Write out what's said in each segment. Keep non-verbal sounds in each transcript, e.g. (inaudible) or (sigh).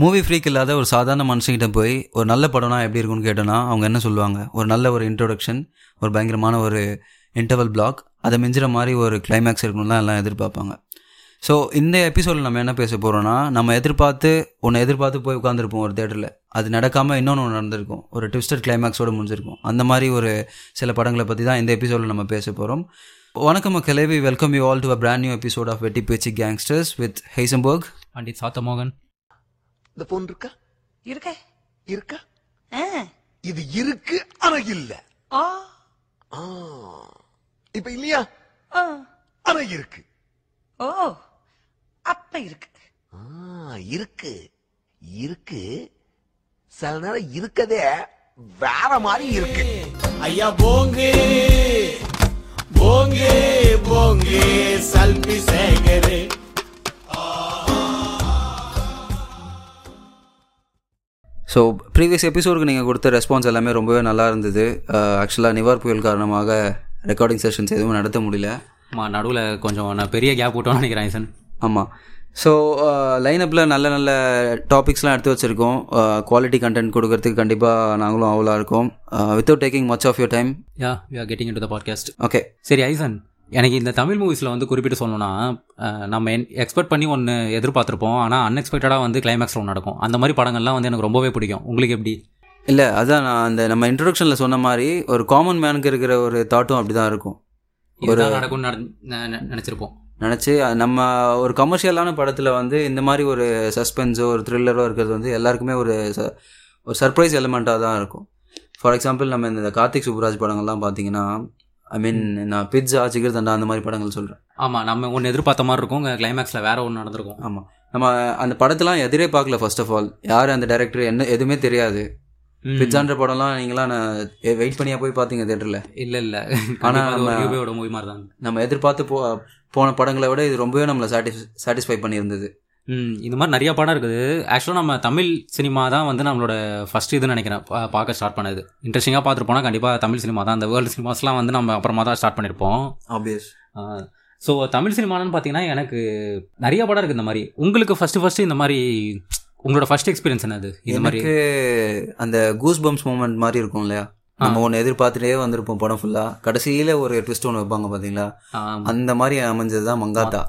Movie freak இல்லாத ஒரு சாதாரண மனுஷங்கிட்ட போய் ஒரு நல்ல படம்னா எப்படி இருக்கும்னு கேட்டோன்னா அவங்க என்ன சொல்லுவாங்க? ஒரு நல்ல ஒரு இன்ட்ரோடக்ஷன் ஒரு பயங்கரமான ஒரு இன்டர்வல் பிளாக் அதை மிஞ்சுற மாதிரி ஒரு கிளைமேக்ஸ் இருக்கணும்லாம் எல்லாம் எதிர்பார்ப்பாங்க. ஸோ இந்த எபிசோடில் நம்ம என்ன பேச போகிறோம்னா நம்ம எதிர்பார்த்து ஒன்று எதிர்பார்த்து போய் உட்காந்துருப்போம் ஒரு தேட்டரில் அது நடக்காமல் இன்னொன்று ஒன்று நடந்திருக்கும். ஒரு ட்விஸ்டட் கிளைமேக்ஸோடு முடிஞ்சிருக்கும். அந்த மாதிரி ஒரு சில படங்களை பற்றி தான் இந்த எபிசோடில் நம்ம பேச போகிறோம் வணக்கம் மக்களே we welcome you all to a brand new episode of Vetti Pechu gangsters with Heisenberg it Sathamohan. இந்த போன் இருக்கா? இருக்க. இருக்கா? ஆ. இது இருக்கு ஆனா இல்ல. ஆ. ஆ. இப்ப இல்லையா? ஆ. ஆனா இருக்கு. ஓ. அப்ப இருக்கு. ஆ, இருக்கு. இருக்கு. சில நேரம் இருக்கதே வேற மாதிரி இருக்கு. ஐயா போங்கு. போங்கு போங்கு. சல்பி சேகரே. ஸோ ப்ரீவியஸ் எபிசோடுக்கு நீங்கள் கொடுத்த ரெஸ்பான்ஸ் எல்லாமே ரொம்பவே நல்லா இருந்தது. ஆக்சுவலாக நிவார் புயல் காரணமாக ரெக்கார்டிங் செஷன்ஸ் எதுவும் நடத்த முடியல. மா நடுவில் கொஞ்சம் நான் பெரிய கேப் விட்டோம்னு நினைக்கிறேன் சன் ஆமாம் ஸோ லைனப்பில் நல்ல நல்ல டாபிக்ஸ்லாம் எடுத்து வச்சுருக்கோம். குவாலிட்டி கண்டென்ட் கொடுக்கறதுக்கு கண்டிப்பாக நாங்களும் அவ்வளோ இருக்கோம். Without taking much of your time yeah we are getting into the podcast okay சரி ஐசன். எனக்கு இந்த தமிழ் மூவிஸில் வந்து குறிப்பிட்டு சொல்லணும்னா நம்ம எக்ஸ்பெக்ட் பண்ணி ஒன்று எதிர்பார்த்துருப்போம். ஆனால் அன்எக்ஸ்பெக்டடாக வந்து கிளைமேக்ஸில் ஒன்று நடக்கும். அந்த மாதிரி படங்கள்லாம் வந்து எனக்கு ரொம்பவே பிடிக்கும். உங்களுக்கு எப்படி? இல்லை அதான் நான் அந்த நம்ம இன்ட்ரொடக்ஷனில் சொன்ன மாதிரி ஒரு காமன் மேனுக்கு இருக்கிற ஒரு தாட்டும் அப்படி தான் இருக்கும். இதுதான் நடக்கும்னு நினைச்சிருப்போம். நினச்சி நம்ம ஒரு கமர்ஷியலான படத்தில் வந்து இந்த மாதிரி ஒரு சஸ்பென்ஸோ ஒரு த்ரில்லரோ இருக்கிறது வந்து எல்லாருக்குமே ஒரு ச- ஒரு சர்ப்ரைஸ் எலிமெண்ட்டாக தான் இருக்கும். ஃபார் எக்ஸாம்பிள் நம்ம இந்த கார்த்திக் சுப்புராஜ் படங்கள்லாம் பார்த்தீங்கன்னா ஐ மீன் நான் பிட்ஸா சிகர் தண்டா அந்த மாதிரி படங்கள் சொல்கிறேன் ஆமாம் நம்ம ஒன்று எதிர்பார்த்த மாதிரி இருக்கும். கிளைமேக்ஸில் வேற ஒன்று நடந்திருக்கும். ஆமாம் நம்ம அந்த படத்தெல்லாம் எதிரே பார்க்கல ஃபர்ஸ்ட் ஆஃப் ஆல் யார் அந்த டைரக்டர் என்ன எதுவுமே தெரியாது. பிட்ஸான்ற படம்லாம் நீங்களாம் நான் வெயிட் பண்ணியா போய் பார்த்தீங்க தேட்டரில் இல்ல இல்ல. ஆனா ஆனா நம்ம- மூவி மாதிரி தான். நம்ம எதிர்பார்த்து போ போன படங்களை விட இது ரொம்பவே நம்மளை சாட்டிஸ் சாட்டிஸ்ஃபை பண்ணியிருந்தது. இந்த மாதிரி நிறைய படம் இருக்குது. ஆக்சுவலாக நம்ம தமிழ் சினிமா தான் வந்து நம்மளோட ஃபர்ஸ்ட் இதுன்னு நினைக்கிறேன். பார்க்க ஸ்டார்ட் பண்ணது. இன்ட்ரெஸ்டிங்காக பார்த்துருப்போம்னா கண்டிப்பாக தமிழ் சினிமா தான். அந்த வேர்ல்டு சினிமாஸ்லாம் வந்து நம்ம அப்புறமா தான் ஸ்டார்ட் பண்ணியிருப்போம் ஆப்வியஸ் ஸோ தமிழ் சினிமான்னு பார்த்தீங்கன்னா எனக்கு நிறைய படம் இருக்குது இந்த மாதிரி. உங்களுக்கு ஃபர்ஸ்ட் ஃபர்ஸ்ட் இந்த மாதிரி உங்களோட ஃபர்ஸ்ட் எக்ஸ்பீரியன்ஸ் என்னது? இந்த மாதிரி? அந்த கூஸ் பம்ப்ஸ் மூமெண்ட் மாதிரி இருக்கும் இல்லையா? நம்ம ஒன்று எதிர்பார்த்துட்டே வந்திருப்போம் படம் ஃபுல்லாக கடைசியில் ஒரு ட்விஸ்ட் ஒன்று வைப்பாங்க பார்த்தீங்களா (laughs) ஆ, அந்த மாதிரி அமைஞ்சது தான் மங்காத்தா.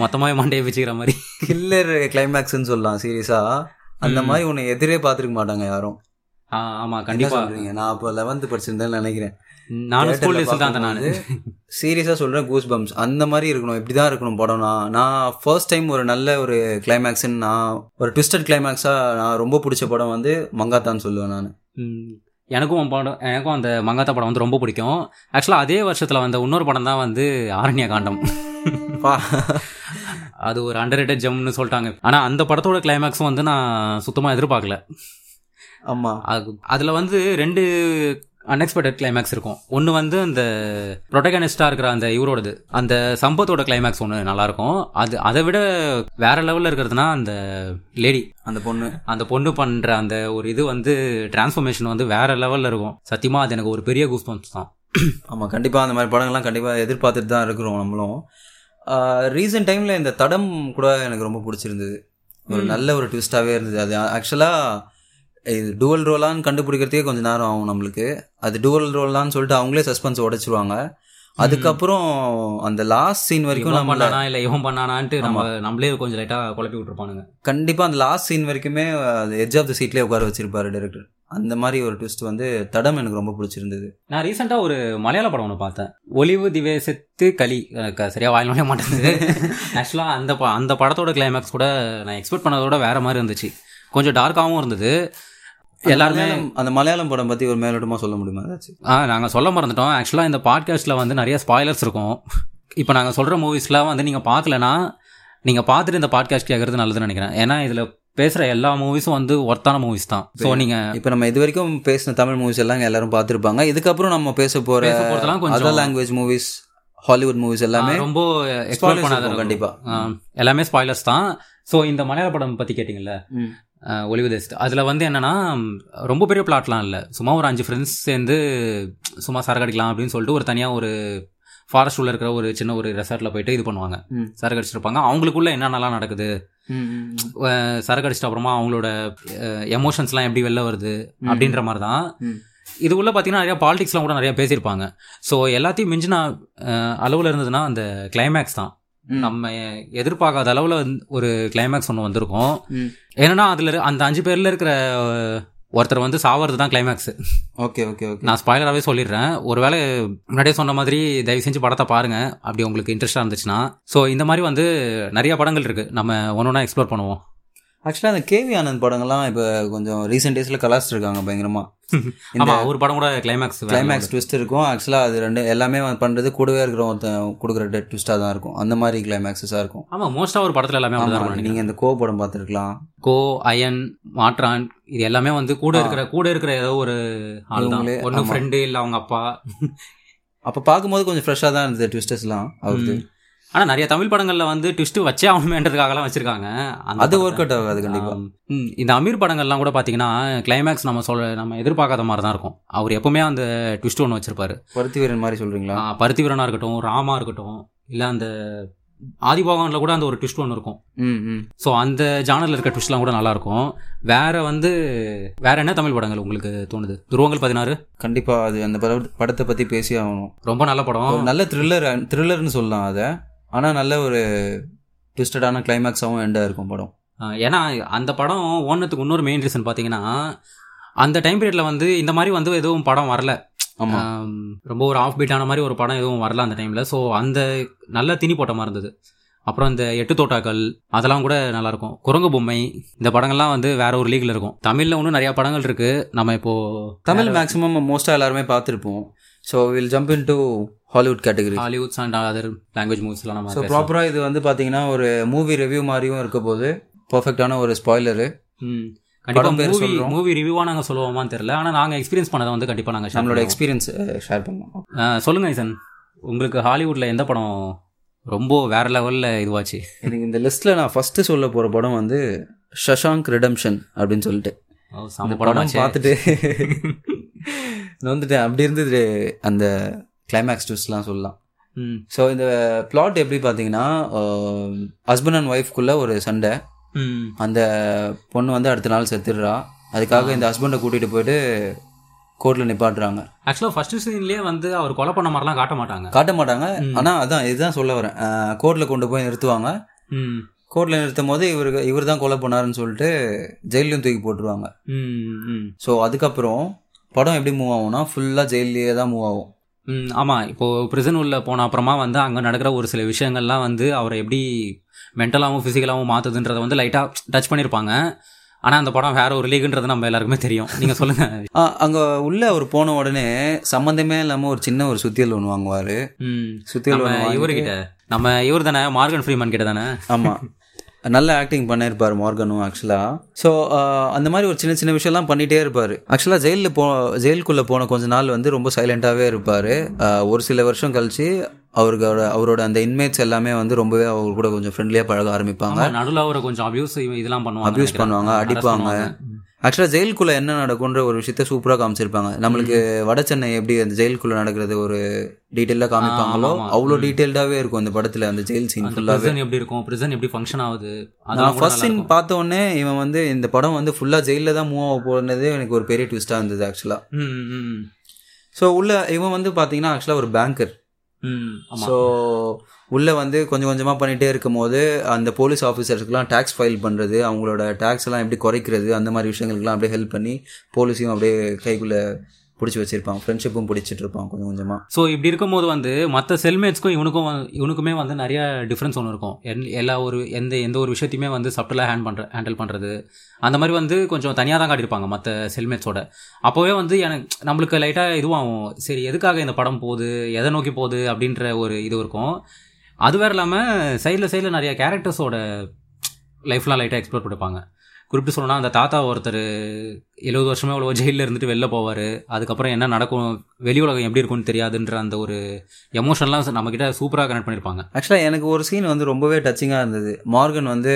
மொத்தமாவே மண்டையை வச்சுக்கிற மாதிரி. கில்லர் கிளைமேக்ஸ்னு சொல்லலாம் சீரியஸாக அந்த மாதிரி ஒன்று எதிரே பார்த்துருக்க மாட்டாங்க யாரும். ஆமாம் கண்டிப்பாக சொல்றீங்க? நான் அப்போ லெவன்த்து படிச்சிருந்தேன்னு நினைக்கிறேன். நானும் ஸ்கூல் டேஸில் தான் நான். சீரியஸாக சொல்கிறேன் கூஸ் பம்ப்ஸ் அந்த மாதிரி இருக்கணும் இப்படி தான் இருக்கணும் படம்னா. நான் ஃபர்ஸ்ட் டைம் ஒரு நல்ல ஒரு கிளைமேக்ஸ்ன்னு நான் ஒரு ட்விஸ்டட் கிளைமேக்ஸாக நான் ரொம்ப பிடிச்ச படம் வந்து மங்காத்தான்னு சொல்லுவேன் நான். எனக்கும் படம் எனக்கும் அந்த மங்காத்தா படம் வந்து ரொம்ப பிடிக்கும். ஆக்சுவலாக அதே வருஷத்தில் வந்த இன்னொரு படம் தான் வந்து ஆரண்ய காண்டம். அது ஒரு அண்டர் ரேட்டட் ஜம்னு சொல்லிட்டாங்க. ஆனால் அந்த படத்தோட கிளைமேக்ஸும் வந்து நான் சுத்தமாக எதிர்பார்க்கல. ஆமாம் அது அதில் வந்து ரெண்டு அன்எக்ஸ்பெக்டட் கிளைமேக்ஸ் இருக்கும். ஒன்று வந்து அந்த ப்ரொட்டகனிஸ்டாக இருக்கிற அந்த இவரோடது. அந்த சம்பத்தோட கிளைமேக்ஸ் ஒன்று நல்லாயிருக்கும். அது அதை விட வேற லெவலில் இருக்கிறதுனா அந்த லேடி அந்த பொண்ணு. அந்த பொண்ணு பண்ற அந்த ஒரு இது வந்து டிரான்ஸ்ஃபர்மேஷன் வந்து வேற லெவல்ல இருக்கும். சத்தியமா அது எனக்கு ஒரு பெரிய கூஸ் பம்ப்ஸ் தான். ஆமாம் கண்டிப்பாக அந்த மாதிரி படங்கள்லாம் கண்டிப்பாக எதிர்பார்த்துட்டு தான் இருக்கிறோம் நம்மளும். ரீசெண்ட் டைமில் இந்த தடம் கூட எனக்கு ரொம்ப பிடிச்சிருந்தது. ஒரு நல்ல ஒரு ட்விஸ்டாகவே இருந்தது. அது ஆக்சுவலாக இது டுவல் ரோலான்னு கண்டுபிடிக்கிறதுக்கே கொஞ்சம் நேரம் ஆகும் நம்மளுக்கு. அது டுவல் ரோலான்னு சொல்லிட்டு அவங்களே சஸ்பென்ஸ் உடைச்சிருவாங்க. அதுக்கப்புறம் அந்த லாஸ்ட் சீன் வரைக்கும் நம்ம பண்ணானா இல்ல இவன் பண்ணானான்ட்டு நம்ம நம்மளே கொஞ்சம் லைட்டா குழப்பி விட்டுருப்பானுங்க. கண்டிப்பாக அந்த லாஸ்ட் சீன் வரைக்குமே எட்ஜ் ஆஃப் த சீட்லேயே உட்கார வச்சிருப்பாரு டேரக்டர் அந்த மாதிரி ஒரு ட்விஸ்ட் வந்து தடம் எனக்கு ரொம்ப பிடிச்சிருந்தது. நான் ரீசெண்டா ஒரு மலையாள படம் ஒன்று பார்த்தேன். ஒலிவு திவேசத்து களி. எனக்கு சரியா வாயில் மாட்டேங்குது. (laughs) ஆக்சுவலா அந்த அந்த படத்தோட கிளைமேக்ஸ் கூட நான் எக்ஸ்பெக்ட் பண்ணதோட வேற மாதிரி இருந்துச்சு. கொஞ்சம் டார்க்காகவும் இருந்தது. எல்லாருமே அந்த மலையாளம் படம் பற்றி ஒரு மேலோட்டமாக சொல்ல முடியுமா ஏதாச்சும் ஆ நாங்கள் சொல்ல மறந்துட்டோம். ஆக்சுவலாக இந்த பாட்காஸ்ட்டில் வந்து நிறைய ஸ்பாய்லர்ஸ் இருக்கும். இப்போ நாங்கள் சொல்கிற மூவிஸ்லாம் வந்து நீங்கள் பார்க்கலனா நீங்கள் பார்த்துட்டு இந்த பாட்காஸ்ட் கேட்குறது நல்லதுன்னு நினைக்கிறேன். ஏன்னா இதில் பேசுகிற எல்லா மூவிஸும் வந்து ஒர்த்தான மூவிஸ் தான். ஸோ நீங்கள் இப்போ நம்ம இது வரைக்கும் பேசின தமிழ் மூவிஸ் எல்லாம் எல்லாரும் பார்த்துருப்பாங்க. இதுக்கப்புறம் நம்ம பேச கொஞ்சம் other language movies Hollywood movies எல்லாமே ரொம்ப எக்ஸ்ப்ளோர் பண்ணாத இருக்கும் கண்டிப்பா. ஆ, எல்லாமே ஸ்பாய்லர்ஸ் தான். ஸோ இந்த மலையாள படம் பற்றி கேட்டிங்கல்ல. ஒளிவு தேசத்து அதில் வந்து என்னன்னா ரொம்ப பெரிய பிளாட்லாம் இல்லை. சும்மா ஒரு அஞ்சு ஃப்ரெண்ட்ஸ் சேர்ந்து சும்மா சரக்கு அடிக்கலாம் அப்படின்னு சொல்லிட்டு ஒரு தனியாக ஒரு ஃபாரஸ்ட் உள்ள இருக்கிற ஒரு சின்ன ஒரு ரெசார்ட்ல போயிட்டு இது பண்ணுவாங்க. சரக்கு அடிச்சிருப்பாங்க அவங்களுக்குள்ள என்னென்னலாம் நடக்குது? சரக்கு அடிச்சிட்ட அப்புறமா அவங்களோட எமோஷன்ஸ்லாம் எப்படி வெளில வருது? அப்படின்ற மாதிரி தான். இது உள்ள பார்த்தீங்கன்னா நிறைய பாலிடிக்ஸ்லாம் கூட நிறைய பேசியிருப்பாங்க. ஸோ எல்லாத்தையும் மிஞ்சின அளவுல இருந்ததுன்னா அந்த கிளைமேக்ஸ் தான். நம்ம எதிர்பார்க்காத அளவில் ஒரு கிளைமேக்ஸ் ஒன்று வந்திருக்கும். என்னன்னா அதில் அந்த அஞ்சு பேரில் இருக்கிற ஒருத்தர் வந்து சாவறது தான் கிளைமேக்ஸ் ஓகே ஓகே ஓகே. நான் ஸ்பாய்லராகவே சொல்லிடுறேன். ஒருவேளை முன்னாடியே சொன்ன மாதிரி தயவு செஞ்சு படத்தை பாருங்க. அப்படி உங்களுக்கு இன்ட்ரெஸ்டாக இருந்துச்சுன்னா. ஸோ இந்த மாதிரி வந்து நிறைய படங்கள் இருக்கு. நம்ம ஒன்று ஒன்றா எக்ஸ்ப்ளோர் பண்ணுவோம். ஆக்சுவலாக அந்த கேவி ஆனந்த் படங்கள்லாம் இப்போ கொஞ்சம் ரீசெண்ட் டேஸில் கலாச்சிருக்காங்க பயங்கரமா. (laughs) இந்த ஒரு படம் கூட கிளைமேக்ஸ் கிளைமேக்ஸ் ட்விஸ்ட் இருக்கும். ஆக்சுவலாக அது ரெண்டு எல்லாமே பண்ணுறது கூடவே இருக்கிற ஒருத்தன் கொடுக்குற ட்விஸ்ட்டாக தான் இருக்கும். அந்த மாதிரி கிளைமேக்ஸஸாக இருக்கும். ஆமா மோஸ்டா ஒரு படத்துல எல்லாமே அப்படிதான் ஆமா, இருக்கும் நீங்க இந்த கோ படம் பார்த்துருக்கலாம். கோ அயன் மாற்றான் இது எல்லாமே வந்து கூட. இருக்கிற கூட இருக்கிற ஏதோ ஒரு ஆள் தான். ஆமா. ஃப்ரெண்டு இல்ல அவங்க அப்பா. அப்போ பார்க்கும்போது கொஞ்சம் ஃப்ரெஷ்ஷாக தான் இருந்தது ட்விஸ்டர்ஸ்லாம் அவருது ம். ஆனா நிறைய தமிழ் படங்கள்ல வந்து ட்விஸ்ட் வச்சே ஆகணுமேன்றதுக்காகலாம் வச்சிருக்காங்க. அது. ஒர்க் அவுட் ஆகாது கண்டிப்பாக இந்த அமீர் படங்கள்லாம் கூட பாத்தீங்கன்னா கிளைமேக்ஸ் நம்ம சொல்ல நம்ம எதிர்பார்க்காத மாதிரி தான் இருக்கும். அவர் எப்பவுமே அந்த ட்விஸ்ட் ஒன்று வச்சிருப்பாரு. பருத்தி வீரன் மாதிரி சொல்றீங்களா? ஆ, பருத்தி வீரனா இருக்கட்டும் ராமா இருக்கட்டும் இல்ல அந்த ஆதிபகவான்ல கூட அந்த ஒரு ட்விஸ்ட் ஒன்று இருக்கும். ஸோ அந்த ஜானர்ல இருக்க ட்விஸ்ட்லாம் கூட நல்லா இருக்கும். வேற வந்து வேற என்ன தமிழ் படங்கள் உங்களுக்கு தோணுது? துருவங்கள் பதினாறு? கண்டிப்பா அது அந்த பட- படத்தை பத்தி பேசி ஆகணும். ரொம்ப நல்ல படம். நல்ல த்ரில்லர் த்ரில்லர்னு சொல்லலாம் அதை. ஆனா நல்ல ஒரு ட்விஸ்டடான கிளைமேக்ஸாகவும் எண்டாக இருக்கும் படம். ஏன்னா அந்த படம் ஓனத்துக்கு இன்னொரு மெயின் ரீசன் பார்த்தீங்கன்னா அந்த டைம் பீரியட்ல வந்து இந்த மாதிரி வந்து எதுவும் படம் வரல. ரொம்ப ஒரு ஆஃப் பீட்டான மாதிரி ஒரு படம் எதுவும் வரல அந்த டைம்ல ஸோ அந்த நல்ல திணி போட்ட மாதிரி இருந்தது. அப்புறம் இந்த எட்டு தோட்டாக்கள் அதெல்லாம் கூட நல்லா இருக்கும். குரங்கு பொம்மை இந்த படங்கள்லாம் வந்து வேற ஒரு லீக்ல இருக்கும். தமிழ்ல இன்னும் நிறைய படங்கள் இருக்கு. நம்ம இப்போ தமிழ் மேக்ஸிமம் மோஸ்ட்டாக எல்லாருமே பார்த்துருப்போம். So will jump into Hollywood category Hollywoods and other language மூவிஸ்லாம் நம்ம ஸோ. ப்ராப்பராக இது வந்து பார்த்தீங்கன்னா ஒரு மூவி ரிவ்யூ மாதிரியும் இருக்க போது பர்ஃபெக்டான ஒரு ஸ்பாய்லரு ம். கண்டிப்பா படம் பேர் மூவி. மூவி ரிவ்யூவா நாங்க சொல்லுவோமான்னு தெரியல ஆனா நாங்க எக்ஸ்பீரியன்ஸ் பண்ணதை வந்து கண்டிப்பா நாங்க share நம்மளோட பண்ணுவோம். எக்ஸ்பீரியன்ஸ் ஷேர் பண்ணலாம் ஆ, சொல்லுங்க ஐசன் உங்களுக்கு ஹாலிவுட்ல எந்த படம் ரொம்ப வேற லெவல்ல இதுவாச்சு எனக்கு இந்த லிஸ்ட்டில் நான் ஃபஸ்ட்டு சொல்ல போகிற படம் வந்து ஷஷாங்க் ரிடம்ஷன் அப்படின்னு சொல்லிட்டு அந்த படம். பார்த்துட்டு (laughs) நான் வந்துட்டு அப்படி இருந்தது அந்த கிளைமேக்ஸ் ட்விஸ்ட்லாம் சொல்லலாம். ம், ஸோ இந்த பிளாட் எப்படி பார்த்தீங்கன்னா ஹஸ்பண்ட் அண்ட் ஒய்ஃப்குள்ள ஒரு சண்டை. அந்த பொண்ணு வந்து அடுத்த நாள் செத்துடுறா. அதுக்காக இந்த ஹஸ்பண்டை கூட்டிகிட்டு போயிட்டு கோர்ட்டில் நிப்பாட்டுறாங்க. ஆக்சுவலா ஃபர்ஸ்ட் சீன்லயே வந்து அவர் கொலை பண்ண மாதிரிலாம் காட்ட மாட்டாங்க. காட்ட மாட்டாங்க. ஆனால் அதான் இதுதான் சொல்ல வரேன். கோர்ட்டில் கொண்டு போய் நிறுத்துவாங்க. கோர்ட்டில் நிறுத்தும் போது இவருக்கு இவர் தான் கொலை பண்ணாருன்னு சொல்லிட்டு ஜெயிலையும் தூக்கி போட்டுருவாங்க. ஸோ அதுக்கப்புறம் படம் எப்படி மூவ் ஆகும்னா ஃபுல்லாக ஜெயிலே தான் மூவ் ஆகும். ம், ஆமா. இப்போ பிரிசன் உள்ள போன அப்புறமா வந்து அங்க நடக்கிற ஒரு சில விஷயங்கள்லாம் வந்து அவரை எப்படி மென்டலாகவும் ஃபிசிக்கலாகவும் மாத்துதுன்றத வந்து லைட்டா டச் பண்ணியிருப்பாங்க ஆனா அந்த படம் வேற ஒரு லீக்ன்றது நம்ம எல்லாருக்குமே தெரியும். நீங்க சொல்லுங்க. (laughs) அங்கே உள்ள அவர் போன உடனே சம்மந்தமே இல்லாமல் ஒரு சின்ன ஒரு சுத்தியல் ஒன்று வாங்குவார். சுத்தியல் இவர்கிட்ட. நம்ம இவர் தானே மார்கன் ஃப்ரீமன் கிட்ட தானே ஆமாம் (laughs) நல்ல ஆக்டிங் பண்ணியிருப்பார் மார்கனும் ஆக்சுவலாக ஸோ அந்த மாதிரி ஒரு சின்ன சின்ன விஷயம்லாம் பண்ணிகிட்டே இருப்பார். ஆக்சுவலாக ஜெயிலில் போ ஜெயிலுக்குள்ளே போன கொஞ்ச நாள் வந்து ரொம்ப சைலண்ட்டாகவே இருப்பார். ஒரு சில வருஷம் கழிச்சு அவருக்கு அவரோட அந்த இன்மேட்ஸ் எல்லாமே வந்து ரொம்பவே அவர் கூட கொஞ்சம் ஃப்ரெண்ட்லியாக பழக ஆரம்பிப்பாங்க. நடுவுல அவரை கொஞ்சம் அபியூஸ் இதெல்லாம் பண்ணுவாங்க அபியூஸ். பண்ணுவாங்க அடிப்பாங்க. ஆக்சுவலாக ஜெயிலுக்குள்ளே என்ன நடக்கும்ன்ற ஒரு விஷயத்த சூப்பராக காமிச்சிருப்பாங்க நம்மளுக்கு வட சென்னை எப்படி அந்த ஜெயிலுக்குள்ளே நடக்கிறது ஒரு டீட்டெயிலாக காமிப்பாங்களோ. அவ்வளோ. டீட்டெயில்டாகவே இருக்கும் அந்த படத்தில் அந்த ஜெயில் சீன் prison எப்படி இருக்கும் prison எப்படி ஃபங்க்ஷன் ஆகுது நான் ஃபர்ஸ்ட் சீன் இருக்கும். பார்த்த உடனே இவன் வந்து இந்த படம் வந்து ஃபுல்லாக ஜெயிலில் தான் மூவ் ஆக போனதே எனக்கு ஒரு பெரிய ட்விஸ்ட்டாக இருந்தது ஆக்சுவலாக ஸோ உள்ள இவன் வந்து பார்த்தீங்கன்னா ஆக்சுவலாக ஒரு பேங்கர். ஸோ உள்ளே வந்து கொஞ்சம் கொஞ்சமாக பண்ணிகிட்டே இருக்கும்போது அந்த போலீஸ் ஆஃபீஸர்ஸ்க்குலாம் டேக்ஸ் ஃபைல் பண்ணுறது அவங்களோட டேக்ஸ் எல்லாம் எப்படி குறைக்கிறது அந்த மாதிரி விஷயங்களுக்குலாம் அப்படியே ஹெல்ப் பண்ணி போலீஸையும் அப்படியே கைக்குள்ளே பிடிச்சி வச்சிருப்பான். ஃப்ரெண்ட்ஷிப்பும் பிடிச்சிட்டு இருப்பான் கொஞ்சம் கொஞ்சமாக ஸோ இப்படி இருக்கும்போது வந்து மற்ற செல்மேட்ஸ்க்கும் இவனுக்கும் இவனுக்குமே வந்து நிறைய டிஃப்ரென்ஸ் ஒன்று இருக்கும். எல்லா ஒரு எந்த எந்த ஒரு விஷயத்தையுமே வந்து சப்டலாக ஹேண்ட் பண்ணுற ஹேண்டில் பண்ணுறது அந்த மாதிரி வந்து கொஞ்சம் தனியாக தான் காட்டியிருப்பாங்க மற்ற செல்மேட்ஸோட அப்போவே வந்து எனக்கு நம்மளுக்கு லைட்டாக இதுவாகும். சரி எதுக்காக இந்த படம் போகுது எதை நோக்கி போகுது அப்படின்ற ஒரு இது இருக்கும். அது வேறு இல்லாமல் சைடில் சைடில் நிறைய கேரக்டர்ஸோட லைஃப்லாம் லைட்டாக எக்ஸ்ப்ளோர் பண்ணிருப்பாங்க குறிப்பிட்டு சொல்லணும்னா அந்த தாத்தா ஒருத்தர் எழுபது வருஷமே அவ்வளோ ஜெயிலில் இருந்துட்டு வெளில போவார். அதுக்கப்புறம் என்ன நடக்கும் வெளி உலகம் எப்படி இருக்கும்னு தெரியாதுன்ற அந்த ஒரு எமோஷன்லாம் நம்மக்கிட்ட சூப்பராக கனெக்ட் பண்ணியிருப்பாங்க ஆக்சுவலாக எனக்கு ஒரு சீன் வந்து ரொம்பவே டச்சிங்காக இருந்தது. மார்கன் வந்து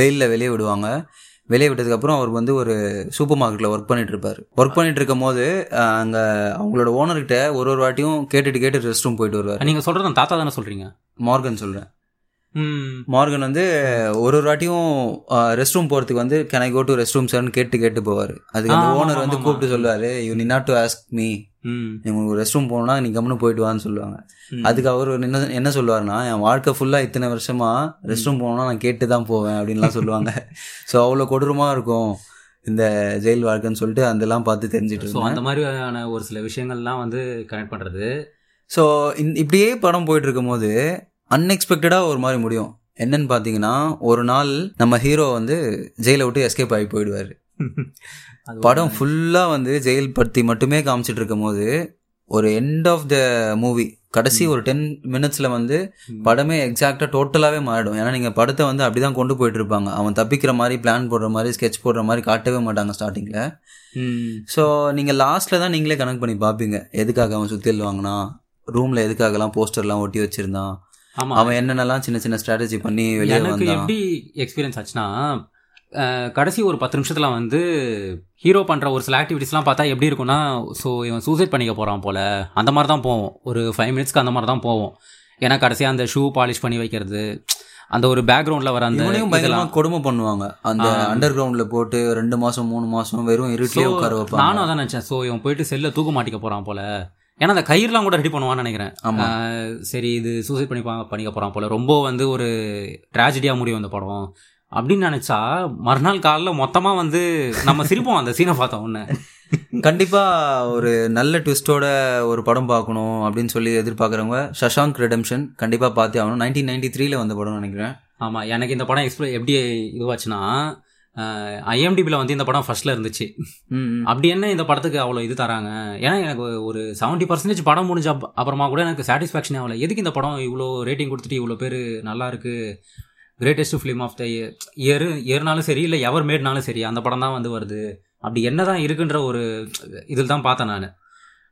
பெயிலில் வெளியே விடுவாங்க. வெளியே விட்டதுக்கப்புறம் அவர் வந்து ஒரு சூப்பர் மார்க்கெட்டில் ஒர்க் பண்ணிட்டு இருப்பார் ஒர்க் பண்ணிட்டு இருக்கும் போது அங்கே அவங்களோட ஓனர்கிட்ட ஒரு ஒரு வாட்டியும் கேட்டுட்டு கேட்டு ரெஸ்ட் ரூம் போயிட்டு வருவார். நீங்க சொல்றது அந்த தாத்தா தானே சொல்றீங்க? மார்கன் சொல்கிறேன் மார்கன் வந்து ஒரு ஒரு வாட்டியும் ரெஸ்ட் ரூம் போகிறதுக்கு வந்து can I go to rest room சார்னு கேட்டு கேட்டு போவார். அதுக்கு அந்த ஓனர் வந்து. கூப்பிட்டு சொல்லுவார் you need not to ask me. உங்களுக்கு ரெஸ்ட் ரூம் போகணும்னா நீ கம்முன்னு போயிட்டு வான்னு சொல்லுவாங்க. அதுக்கு அவர் என்ன என்ன சொல்லுவாருன்னா என் வாழ்க்கை ஃபுல்லாக இத்தனை வருஷமா ரெஸ்ட் ரூம் போகணும்னா நான் கேட்டு தான் போவேன் அப்படின்லாம் சொல்லுவாங்க. (laughs) ஸோ அவ்வளோ கொடூரமாக இருக்கும் இந்த ஜெயில் வாழ்க்கைன்னு சொல்லிட்டு அதெல்லாம் பார்த்து தெரிஞ்சுட்டு இருந்தேன் அந்த மாதிரியான ஒரு சில விஷயங்கள்லாம் வந்து கனெக்ட் பண்றது. ஸோ இப்படியே படம் போயிட்டு இருக்கும்போது அன்எக்ஸ்பெக்டடாக ஒரு மாதிரி முடியும். என்னன்னு பார்த்தீங்கன்னா ஒரு நாள் நம்ம ஹீரோ வந்து ஜெயிலை விட்டு எஸ்கேப் ஆகி போயிடுவார். (laughs) படம் ஃபுல்லாக வந்து ஜெயில் பற்றி மட்டுமே காமிச்சிட்டு இருக்கும் போது ஒரு எண்ட் ஆஃப் த மூவி கடைசி ஒரு டென் மினிட்ஸில் வந்து படமே எக்ஸாக்டாக டோட்டலாகவே மாறிடும். ஏன்னா நீங்கள் படத்தை வந்து அப்படி தான் கொண்டு போயிட்டு இருப்பாங்க. அவன் தப்பிக்கிற மாதிரி பிளான் போடுற மாதிரி ஸ்கெட்ச் போடுற மாதிரி காட்டவே மாட்டாங்க ஸ்டார்டிங்கில் ஸோ நீங்கள் லாஸ்ட்டில் தான் நீங்களே கனெக்ட் பண்ணி பார்ப்பீங்க எதுக்காக அவன் சுத்தியல் வாங்கினான்? ரூமில் எதுக்காகலாம் போஸ்டர்லாம் ஒட்டி வச்சிருந்தான்? அவன் என்னென்னலாம் சின்ன சின்ன ஸ்ட்ராட்டஜி பண்ணி வெளியே எனக்கு எப்படி எக்ஸ்பீரியன்ஸ் ஆச்சுன்னா கடைசி ஒரு பத்து நிமிஷத்துல வந்து ஹீரோ பண்ற ஒரு சில ஆக்டிவிட்டிஸ்லாம் பார்த்தா எப்படி இருக்கும்னா ஸோ இவன் சூசைட் பண்ணிக்க போறான் போல. அந்த மாதிரி தான் போவோம். ஒரு ஃபைவ் மினிட்ஸ்க்கு அந்த மாதிரி தான் போவோம். ஏன்னா கடைசியாக அந்த ஷூ பாலிஷ் பண்ணி வைக்கிறது அந்த ஒரு பேக்ரவுண்ட்ல வர அந்த இவனையும் பயங்கரமா இதெல்லாம். கொடுமை பண்ணுவாங்க. அந்த. அண்டர் கிரவுண்ட்ல போட்டு ரெண்டு மாசம் மூணு மாசம் வெறும் இருட்டிலே உட்கார வைப்பாங்க. நானும் அதான் நினைச்சேன். ஸோ இவன் போயிட்டு செல்ல தூக்க மாட்டிக்க போறான் போல. ஏன்னா அந்த கயிறுலாம் கூட ரெடி பண்ணுவான்னு நினைக்கிறேன். சரி இது சூசைட் பண்ணி பண்ணிக்க போறான் போல. ரொம்ப வந்து ஒரு ட்ராஜடியா முடியும் அந்த படம். அப்படின்னு நினைச்சா மறுநாள் காலைல மொத்தமா வந்து நம்ம சிரிப்போம் அந்த சீனை பார்த்த உடனே. கண்டிப்பா ஒரு நல்ல ட்விஸ்டோட ஒரு படம் பார்க்கணும் அப்படின்னு சொல்லி எதிர்பார்க்குறவங்க சஷாங்க் ரெடம்ஷன் கண்டிப்பா பார்த்தே ஆகணும். நைன்டீன் நைன்டி த்ரீல வந்த படம் நினைக்கிறேன். ஆமா எனக்கு இந்த படம் எக்ஸ்பிள எப்படி இதுவாச்சுன்னா ஐஎம்டிபியில் வந்து இந்த படம் ஃபர்ஸ்ட்ல இருந்துச்சு. அப்படி என்ன இந்த படத்துக்கு அவ்வளோ இது தராங்க? ஏன்னா எனக்கு ஒரு செவன்ட்டி பர்சன்டேஜ் படம் முடிஞ்ச அப்- அப்புறமா கூட எனக்கு சாட்டிஸ்ஃபேக்ஷன் ஆகல. எதுக்கு இந்த படம் இவ்வளோ ரேட்டிங் கொடுத்துட்டு இவ்வளோ பேர் நல்லா இருக்கு? Greatest film of the year இயர்னாலும் சரி இல்லை எவர் மேட்னாலும் சரி அந்த படம் தான் வந்து வருது. அப்படி என்னதான் இருக்குன்ற ஒரு இதில் தான் பார்த்தேன் நான்.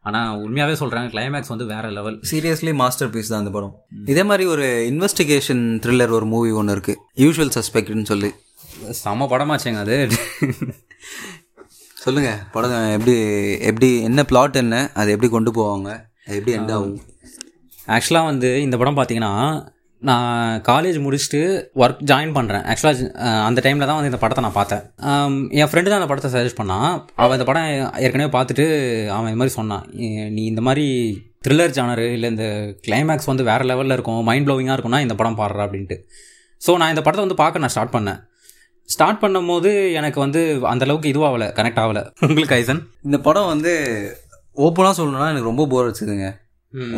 ஆனால் உண்மையாகவே சொல்கிறேன் கிளைமேக்ஸ் வந்து வேற லெவல் சீரியஸ்லி மாஸ்டர் பீஸ் தான் அந்த படம். இதே மாதிரி ஒரு இன்வெஸ்டிகேஷன் த்ரில்லர் ஒரு மூவி ஒன்று இருக்கு. யூஷுவல் சஸ்பெக்ட்னு சொல்லி. செம படமாச்சேங்க அது. சொல்லுங்க படம் எப்படி எப்படி என்ன பிளாட் என்ன அதை எப்படி கொண்டு போவாங்க அது எப்படி எண்ட் ஆகும்? ஆக்சுவலாக வந்து இந்த படம் பார்த்தீங்கன்னா நான் காலேஜ் முடிச்சுட்டு ஒர்க் ஜாயின் பண்ணுறேன் ஆக்சுவலாக அந்த டைமில் தான் வந்து இந்த படத்தை நான் பார்த்தேன். என் ஃப்ரெண்டு தான் அந்த படத்தை சஜஸ்ட் பண்ணான் அவன் இந்த படம் ஏற்கனவே பார்த்துட்டு அவன் இந்த மாதிரி சொன்னான். "நீ- நீ இந்த மாதிரி த்ரில்லர் ஜானரு இல்லை இந்த கிளைமேக்ஸ் வந்து வேறு லெவலில் இருக்கும் மைண்ட் ப்ளோவிங்காக இருக்கும்னா இந்த படம் பாடுறா அப்படின்ட்டு. ஸோ நான் இந்த படத்தை வந்து பார்க்க நான் ஸ்டார்ட் பண்ணேன். ஸ்டார்ட் பண்ணும்போது எனக்கு வந்து அந்த அளவுக்கு இதுவாகல கனெக்ட் ஆகலை. உங்களுக்கு ஐசன் இந்த படம் வந்து ஓப்பனாக சொல்லணும்னா எனக்கு ரொம்ப போர் வச்சுதுங்க